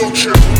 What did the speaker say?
culture.